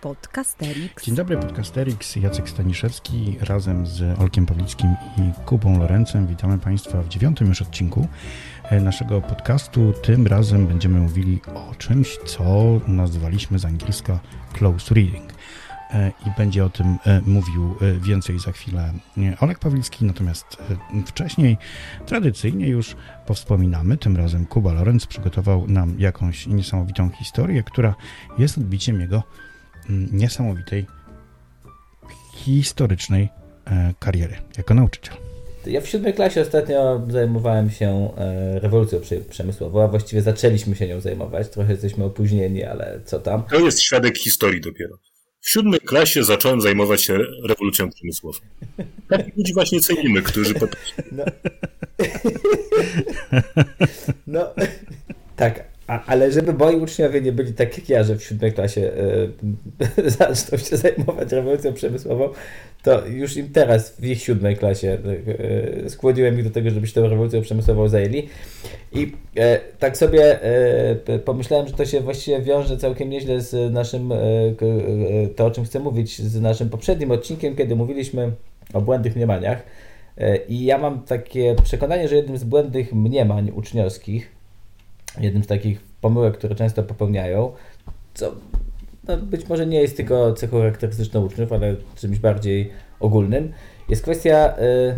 Podcasterix. Dzień dobry, Podcasterix. Jacek Staniszewski razem z Olkiem Pawlickim i Kubą Lorencem. Witamy Państwa w dziewiątym już odcinku e, naszego podcastu. Tym razem będziemy mówili o czymś, co nazwaliśmy z angielska close reading. E, I będzie o tym e, mówił więcej za chwilę Olek Pawlicki, natomiast wcześniej tradycyjnie już powspominamy. Tym razem Kuba Lorenz przygotował nam jakąś niesamowitą historię, która jest odbiciem jego niesamowitej historycznej e, kariery jako nauczyciel. Ja w siódmej klasie ostatnio zajmowałem się e, rewolucją przemysłową, a właściwie zaczęliśmy się nią zajmować. Trochę jesteśmy opóźnieni, ale co tam. To jest świadek historii dopiero. W siódmej klasie zacząłem zajmować się rewolucją przemysłową. Takich ludzi właśnie cenimy, którzy potrafią. No. no, tak, a, ale żeby moi uczniowie nie byli tak jak ja, że w siódmej klasie y, zaczną się zajmować rewolucją przemysłową, to już im teraz w ich siódmej klasie y, ich do tego, żeby się tą rewolucją przemysłową zajęli. I y, tak sobie pomyślałem, że to się właściwie wiąże całkiem nieźle z naszym, to o czym chcę mówić, z naszym poprzednim odcinkiem, kiedy mówiliśmy o błędnych mniemaniach. I ja mam takie przekonanie, że jednym z błędnych mniemań uczniowskich jednym z takich pomyłek, które często popełniają, co no, być może nie jest tylko cechą charakterystyczną uczniów, ale czymś bardziej ogólnym, jest kwestia y,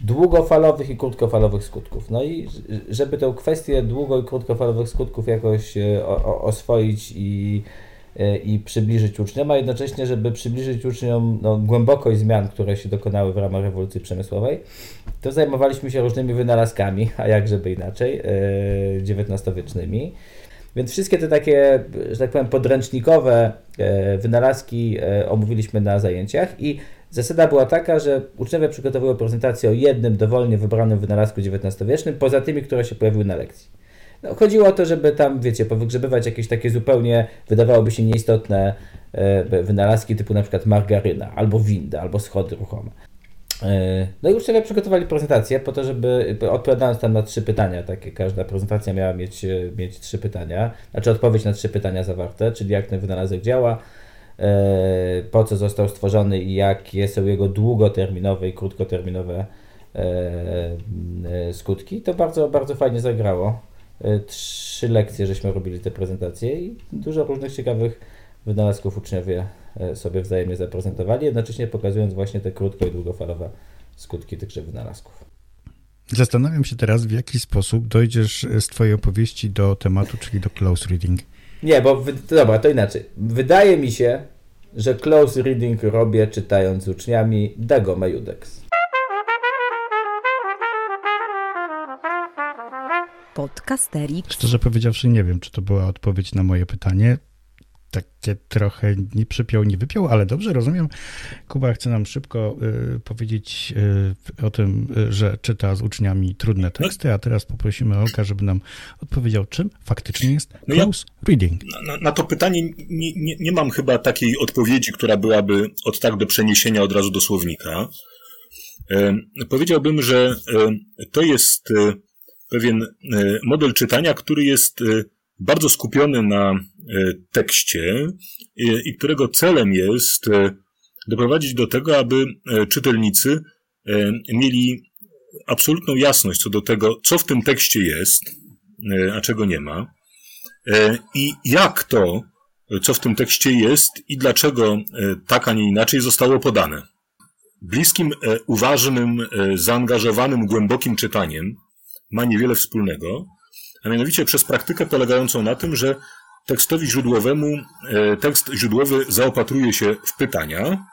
długofalowych i krótkofalowych skutków. No i żeby tę kwestię długo i krótkofalowych skutków jakoś y, o, oswoić i, i przybliżyć uczniom, a jednocześnie, żeby przybliżyć uczniom no, głębokość zmian, które się dokonały w ramach rewolucji przemysłowej, to zajmowaliśmy się różnymi wynalazkami, a jak żeby inaczej, XIX-wiecznymi. Więc wszystkie te takie, że tak powiem, podręcznikowe e, wynalazki omówiliśmy na zajęciach i zasada była taka, że uczniowie przygotowują prezentację o jednym dowolnie wybranym wynalazku XIX-wiecznym, poza tymi, które się pojawiły na lekcji. No, chodziło o to, żeby tam, wiecie, powygrzebywać jakieś takie zupełnie, wydawałoby się nieistotne e, wynalazki typu na przykład margaryna, albo winda, albo schody ruchome. E, no i uczniowie przygotowali prezentację po to, żeby odpowiadając tam na trzy pytania, takie każda prezentacja miała mieć, e, mieć trzy pytania, znaczy odpowiedź na trzy pytania zawarte, czyli jak ten wynalazek działa, e, po co został stworzony i jakie są jego długoterminowe i krótkoterminowe skutki, to bardzo, bardzo fajnie zagrało. Trzy lekcje żeśmy robili te prezentacje i dużo różnych ciekawych wynalazków uczniowie E, sobie wzajemnie zaprezentowali, jednocześnie pokazując właśnie te krótko i długofalowe skutki tychże wynalazków. Zastanawiam się teraz, w jaki sposób dojdziesz z Twojej opowieści do tematu, czyli do close reading. Nie, bo dobra, to inaczej. Wydaje mi się, że close reading robię czytając z uczniami Dagoma Judex. Podcasterix. Szczerze powiedziawszy, nie wiem, czy to była odpowiedź na moje pytanie takie trochę nie przypiął, nie wypiął, ale dobrze rozumiem. Kuba chce nam szybko y, powiedzieć y, o tym, y, że czyta z uczniami trudne no. teksty, a teraz poprosimy Olka, żeby nam odpowiedział, czym faktycznie jest no close ja, reading. Na, na, to pytanie nie, nie, nie, mam chyba takiej odpowiedzi, która byłaby od tak do przeniesienia od razu do słownika. powiedziałbym, że to jest pewien model czytania, który jest bardzo skupiony na e, tekście i którego celem jest e, doprowadzić do tego, aby e, czytelnicy mieli absolutną jasność co do tego, co w tym tekście jest, a czego nie ma, i jak to, co w tym tekście jest i dlaczego tak, a nie inaczej zostało podane. Bliskim, uważnym, zaangażowanym, głębokim czytaniem ma niewiele wspólnego, a mianowicie przez praktykę polegającą na tym, że tekstowi źródłowemu, e, tekst źródłowy zaopatruje się w pytania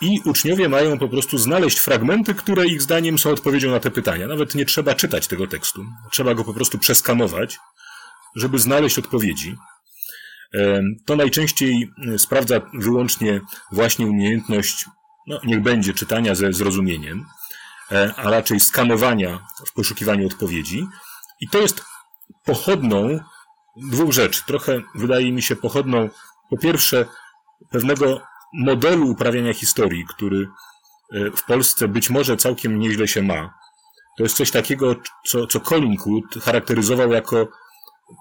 i uczniowie mają po prostu znaleźć fragmenty, które ich zdaniem są odpowiedzią na te pytania. Nawet nie trzeba czytać tego tekstu. Trzeba go po prostu przeskamować, żeby znaleźć odpowiedzi. E, to najczęściej e, sprawdza wyłącznie właśnie umiejętność, no niech będzie czytania ze zrozumieniem, a raczej skanowania w poszukiwaniu odpowiedzi. I to jest pochodną dwóch rzeczy. Trochę wydaje mi się pochodną, po pierwsze, pewnego modelu uprawiania historii, który e, w Polsce być może całkiem nieźle się ma. To jest coś takiego, co, co Collingwood charakteryzował jako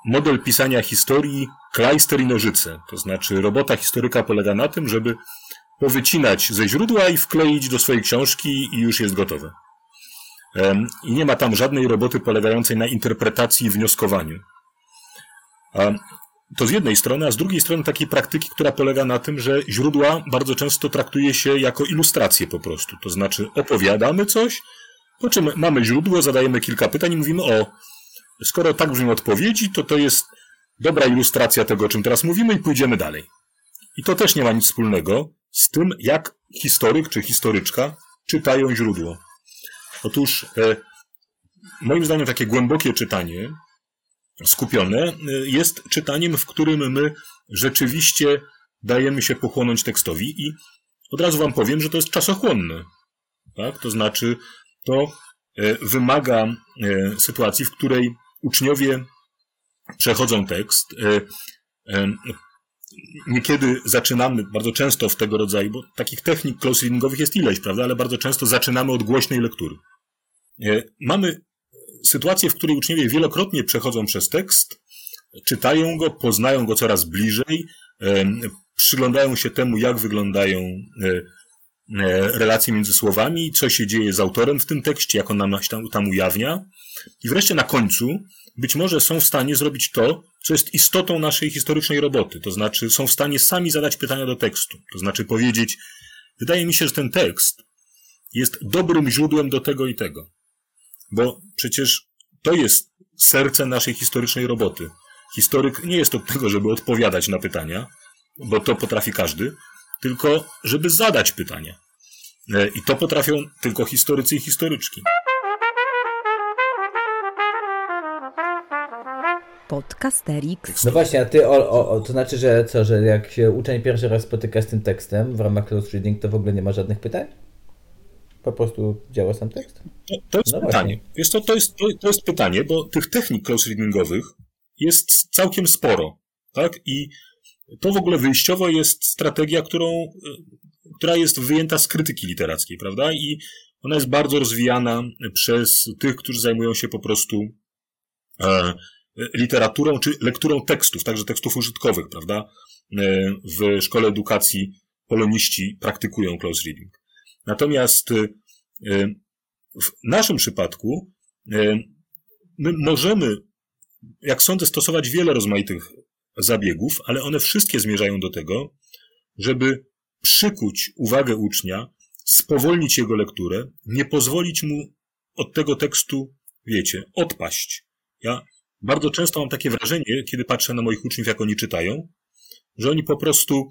model pisania historii klajster i nożyce. To znaczy robota historyka polega na tym, żeby powycinać ze źródła i wkleić do swojej książki i już jest gotowe. I nie ma tam żadnej roboty polegającej na interpretacji i wnioskowaniu. To z jednej strony, a z drugiej strony takiej praktyki, która polega na tym, że źródła bardzo często traktuje się jako ilustracje po prostu. To znaczy opowiadamy coś, po czym mamy źródło, zadajemy kilka pytań i mówimy o, skoro tak brzmią odpowiedzi, to to jest dobra ilustracja tego, o czym teraz mówimy i pójdziemy dalej. I to też nie ma nic wspólnego z tym, jak historyk czy historyczka czytają źródło. Otóż e, moim zdaniem takie głębokie czytanie, skupione, e, jest czytaniem, w którym my rzeczywiście dajemy się pochłonąć tekstowi i od razu wam powiem, że to jest czasochłonne. Tak? To znaczy, to e, wymaga e, sytuacji, w której uczniowie przechodzą tekst. E, niekiedy zaczynamy, bardzo często w tego rodzaju, bo takich technik close readingowych jest ileś, prawda, ale bardzo często zaczynamy od głośnej lektury. Mamy sytuację, w której uczniowie wielokrotnie przechodzą przez tekst, czytają go, poznają go coraz bliżej, przyglądają się temu, jak wyglądają E, relacje między słowami, co się dzieje z autorem w tym tekście, jak on nam tam ujawnia. I wreszcie na końcu być może są w stanie zrobić to, co jest istotą naszej historycznej roboty. To znaczy są w stanie sami zadać pytania do tekstu. To znaczy powiedzieć, wydaje mi się, że ten tekst jest dobrym źródłem do tego i tego. Bo przecież to jest serce naszej historycznej roboty. Historyk nie jest od tego, żeby odpowiadać na pytania, bo to potrafi każdy, tylko żeby zadać pytanie. E, I to potrafią tylko historycy i historyczki. Podcasterix. No właśnie, a ty, o, o, o, to znaczy, że co, że jak się uczeń pierwszy raz spotyka z tym tekstem w ramach close reading, to w ogóle nie ma żadnych pytań? Po prostu działa sam tekst? To, to jest no pytanie. Wiesz co, to jest, to, to jest pytanie, bo tych technik close readingowych jest całkiem sporo, tak? I to w ogóle wyjściowo jest strategia, którą, e, która jest wyjęta z krytyki literackiej, prawda? I ona jest bardzo rozwijana przez tych, którzy zajmują się po prostu e, literaturą czy lekturą tekstów, także tekstów użytkowych, prawda? E, w szkole edukacji poloniści praktykują close reading. Natomiast w naszym przypadku my możemy, jak sądzę, stosować wiele rozmaitych zabiegów, ale one wszystkie zmierzają do tego, żeby przykuć uwagę ucznia, spowolnić jego lekturę, nie pozwolić mu od tego tekstu, wiecie, odpaść. Ja bardzo często mam takie wrażenie, kiedy patrzę na moich uczniów, jak oni czytają, że oni po prostu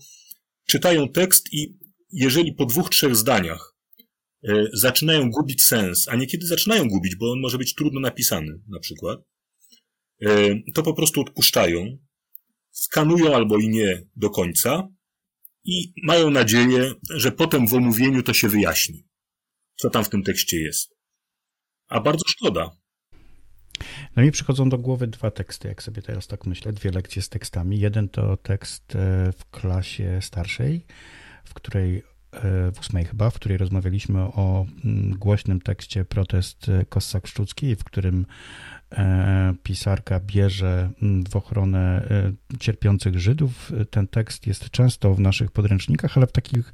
czytają tekst i jeżeli po dwóch, trzech zdaniach y, zaczynają gubić sens, a niekiedy zaczynają gubić, bo on może być trudno napisany, na przykład, y, to po prostu odpuszczają skanują albo i nie do końca i mają nadzieję, że potem w omówieniu to się wyjaśni, co tam w tym tekście jest. A bardzo szkoda. No i przychodzą do głowy dwa teksty, jak sobie teraz tak myślę, dwie lekcje z tekstami. Jeden to tekst e, w klasie starszej, w której e, w ósmej chyba, w której rozmawialiśmy o mm, głośnym tekście protest e, Kossak-Szczucki, w którym pisarka bierze mm, w ochronę e, cierpiących Żydów. Ten tekst jest często w naszych podręcznikach, ale w takich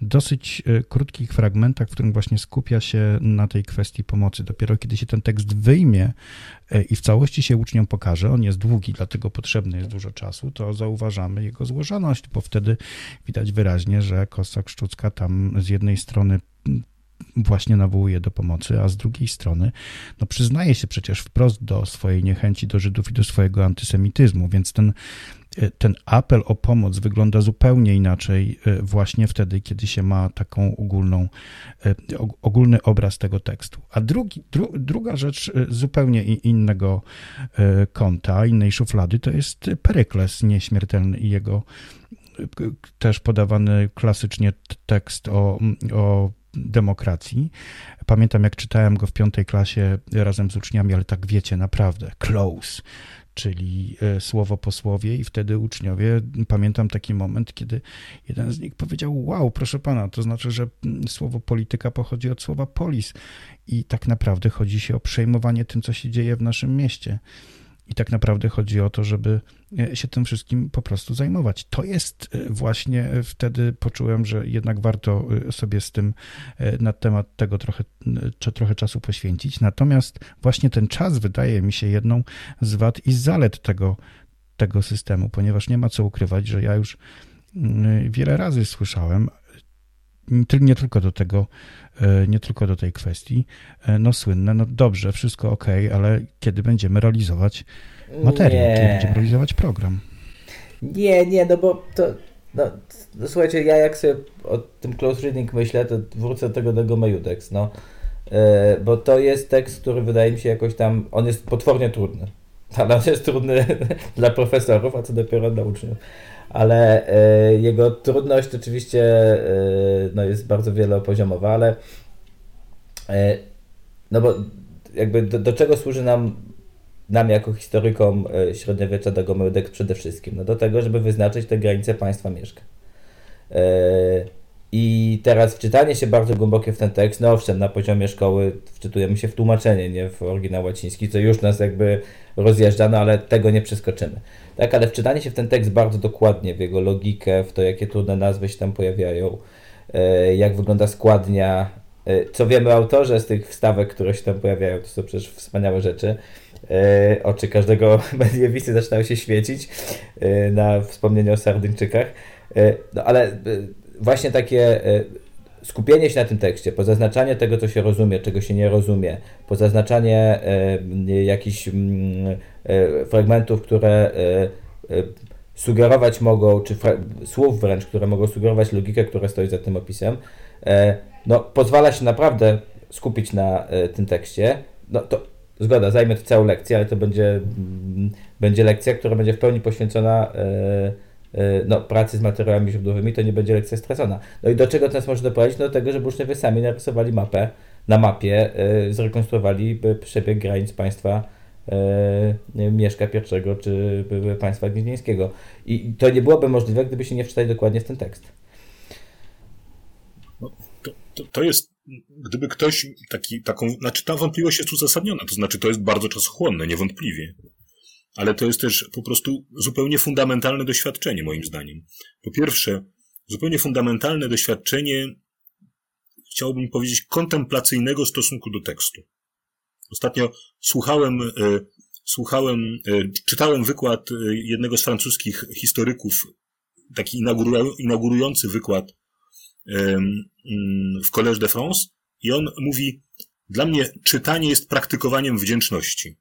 dosyć e, krótkich fragmentach, w którym właśnie skupia się na tej kwestii pomocy. Dopiero kiedy się ten tekst wyjmie i w całości się uczniom pokaże, on jest długi, dlatego potrzebny jest dużo czasu, to zauważamy jego złożoność, bo wtedy widać wyraźnie, że Kossak Szczucka tam z jednej strony właśnie nawołuje do pomocy, a z drugiej strony no, przyznaje się przecież wprost do swojej niechęci do Żydów i do swojego antysemityzmu, więc ten, e, ten apel o pomoc wygląda zupełnie inaczej e, właśnie wtedy, kiedy się ma taką ogólną, e, ogólny obraz tego tekstu. A drugi, dru, druga rzecz zupełnie innego kąta, innej szuflady, to jest Perykles nieśmiertelny i jego też podawany klasycznie tekst o, o demokracji. Pamiętam, jak czytałem go w piątej klasie razem z uczniami, ale tak wiecie, naprawdę, close, czyli e, słowo po słowie, i wtedy uczniowie, pamiętam taki moment, kiedy jeden z nich powiedział: Wow, proszę pana, to znaczy, że mm, słowo polityka pochodzi od słowa polis, i tak naprawdę chodzi się o przejmowanie tym, co się dzieje w naszym mieście. I tak naprawdę chodzi o to, żeby e, się tym wszystkim po prostu zajmować. To jest e, właśnie wtedy poczułem, że jednak warto sobie z tym na temat tego trochę, czy trochę czasu poświęcić. Natomiast właśnie ten czas wydaje mi się jedną z wad i zalet tego, tego systemu, ponieważ nie ma co ukrywać, że ja już mm, wiele razy słyszałem, nie tylko do tego, e, nie tylko do tej kwestii, e, no słynne, no dobrze, wszystko ok, ale kiedy będziemy realizować materiał, nie. kiedy będziemy realizować program? Nie, nie, no bo to, no, no, słuchajcie, ja jak sobie o tym close reading myślę, to wrócę do tego do no, e, bo to jest tekst, który wydaje mi się jakoś tam, on jest potwornie trudny, ale on jest trudny dla profesorów, a co dopiero dla uczniów ale e, jego trudność oczywiście e, no, jest bardzo wielopoziomowa, ale e, no bo jakby do, do czego służy nam nam jako historykom średniowiecza Dagomedek przede wszystkim? No do tego, żeby wyznaczyć te granice państwa mieszka. I teraz wczytanie się bardzo głębokie w ten tekst, no owszem, na poziomie szkoły wczytujemy się w tłumaczenie, nie w oryginał łaciński, co już nas jakby rozjeżdża, no ale tego nie przeskoczymy. Tak, ale wczytanie się w ten tekst bardzo dokładnie, w jego logikę, w to, jakie trudne nazwy się tam pojawiają, e, jak wygląda składnia, e, co wiemy o autorze z tych wstawek, które się tam pojawiają, to są przecież wspaniałe rzeczy. E, oczy każdego mediewisty zaczynają się świecić na wspomnienie o Sardyńczykach. No ale właśnie takie skupienie się na tym tekście, pozaznaczanie tego, co się rozumie, czego się nie rozumie, pozaznaczanie e, jakichś e, fragmentów, które e, sugerować mogą, czy słów wręcz, które mogą sugerować logikę, która stoi za tym opisem, no, pozwala się naprawdę skupić na tym tekście. No to zgoda, zajmie to całą lekcję, ale to będzie, będzie lekcja, która będzie w pełni poświęcona E, no, pracy z materiałami źródłowymi, to nie będzie lekcja stracona. No i do czego nas może doprowadzić? No do tego, że uczniowie sami narysowali mapę, na mapie yy, zrekonstruowali przebieg granic państwa yy, Mieszka I czy państwa gnieźnieńskiego. I to nie byłoby możliwe, gdyby się nie wczytali dokładnie w ten tekst. No, to, to, to, jest, gdyby ktoś taki, taką, znaczy ta wątpliwość jest uzasadniona, to znaczy to jest bardzo czasochłonne, niewątpliwie ale to jest też po prostu zupełnie fundamentalne doświadczenie, moim zdaniem. Po pierwsze, zupełnie fundamentalne doświadczenie, chciałbym powiedzieć, kontemplacyjnego stosunku do tekstu. Ostatnio słuchałem, e, słuchałem, e, czytałem wykład e, jednego z francuskich historyków, taki inaugurujący wykład w Collège de France i on mówi, dla mnie czytanie jest praktykowaniem wdzięczności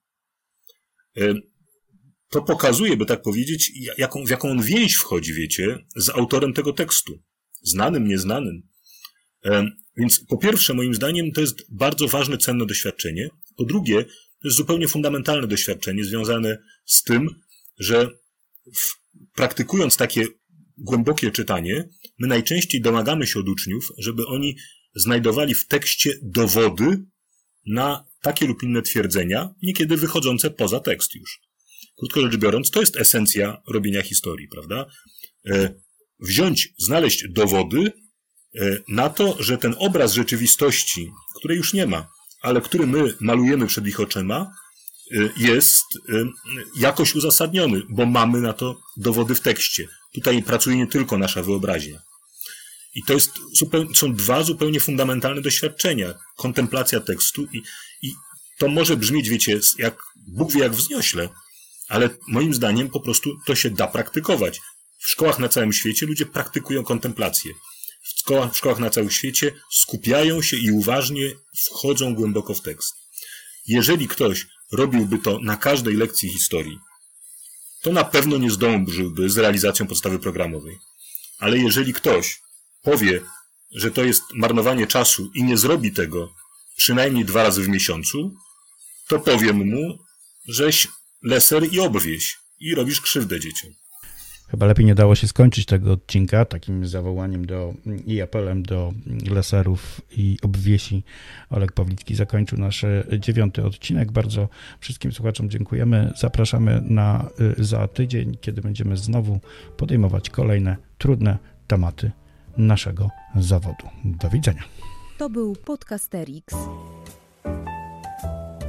to pokazuje, by tak powiedzieć, jaką, w jaką on więź wchodzi, wiecie, z autorem tego tekstu. Znanym, nieznanym. Więc po pierwsze, moim zdaniem, to jest bardzo ważne, cenne doświadczenie. Po drugie, to jest zupełnie fundamentalne doświadczenie związane z tym, że w, praktykując takie głębokie czytanie, my najczęściej domagamy się od uczniów, żeby oni znajdowali w tekście dowody na takie lub inne twierdzenia, niekiedy wychodzące poza tekst już. Krótko rzecz biorąc, to jest esencja robienia historii, prawda? E, wziąć, znaleźć dowody e, na to, że ten obraz rzeczywistości, której już nie ma, ale który my malujemy przed ich oczyma, e, jest jakoś uzasadniony, bo mamy na to dowody w tekście. Tutaj pracuje nie tylko nasza wyobraźnia. I to jest są dwa zupełnie fundamentalne doświadczenia. Kontemplacja tekstu i, i to może brzmieć, wiecie, jak Bóg wie jak wzniośle, ale moim zdaniem po prostu to się da praktykować. W szkołach na całym świecie ludzie praktykują kontemplację. W szkołach, w szkołach na całym świecie skupiają się i uważnie wchodzą głęboko w tekst. Jeżeli ktoś robiłby to na każdej lekcji historii, to na pewno nie zdążyłby z realizacją podstawy programowej. Ale jeżeli ktoś powie, że to jest marnowanie czasu i nie zrobi tego przynajmniej dwa razy w miesiącu, to powiem mu, żeś leser i obwieś i robisz krzywdę dzieciom. Chyba lepiej nie dało się skończyć tego odcinka takim zawołaniem do, i apelem do leserów i obwiesi. Olek Pawlicki zakończył nasz dziewiąty odcinek. Bardzo wszystkim słuchaczom dziękujemy. Zapraszamy na, y, za tydzień, kiedy będziemy znowu podejmować kolejne trudne tematy naszego zawodu. Do widzenia. To był Podcasterix.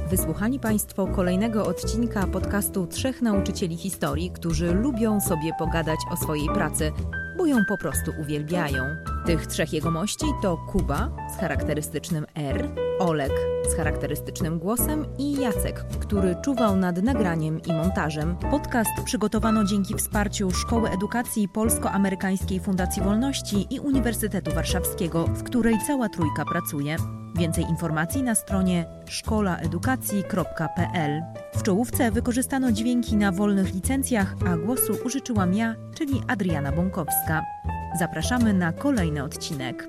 Wysłuchali Państwo kolejnego odcinka podcastu Trzech Nauczycieli Historii, którzy lubią sobie pogadać o swojej pracy, bo ją po prostu uwielbiają. Tych trzech jegomości to Kuba z charakterystycznym R, Olek z charakterystycznym głosem i Jacek, który czuwał nad nagraniem i montażem. Podcast przygotowano dzięki wsparciu Szkoły Edukacji Polsko-Amerykańskiej Fundacji Wolności i Uniwersytetu Warszawskiego, w której cała trójka pracuje. Więcej informacji na stronie szkolaedukacji.pl. W czołówce wykorzystano dźwięki na wolnych licencjach, a głosu użyczyłam ja, czyli Adriana Bąkowska. Zapraszamy na kolejny odcinek.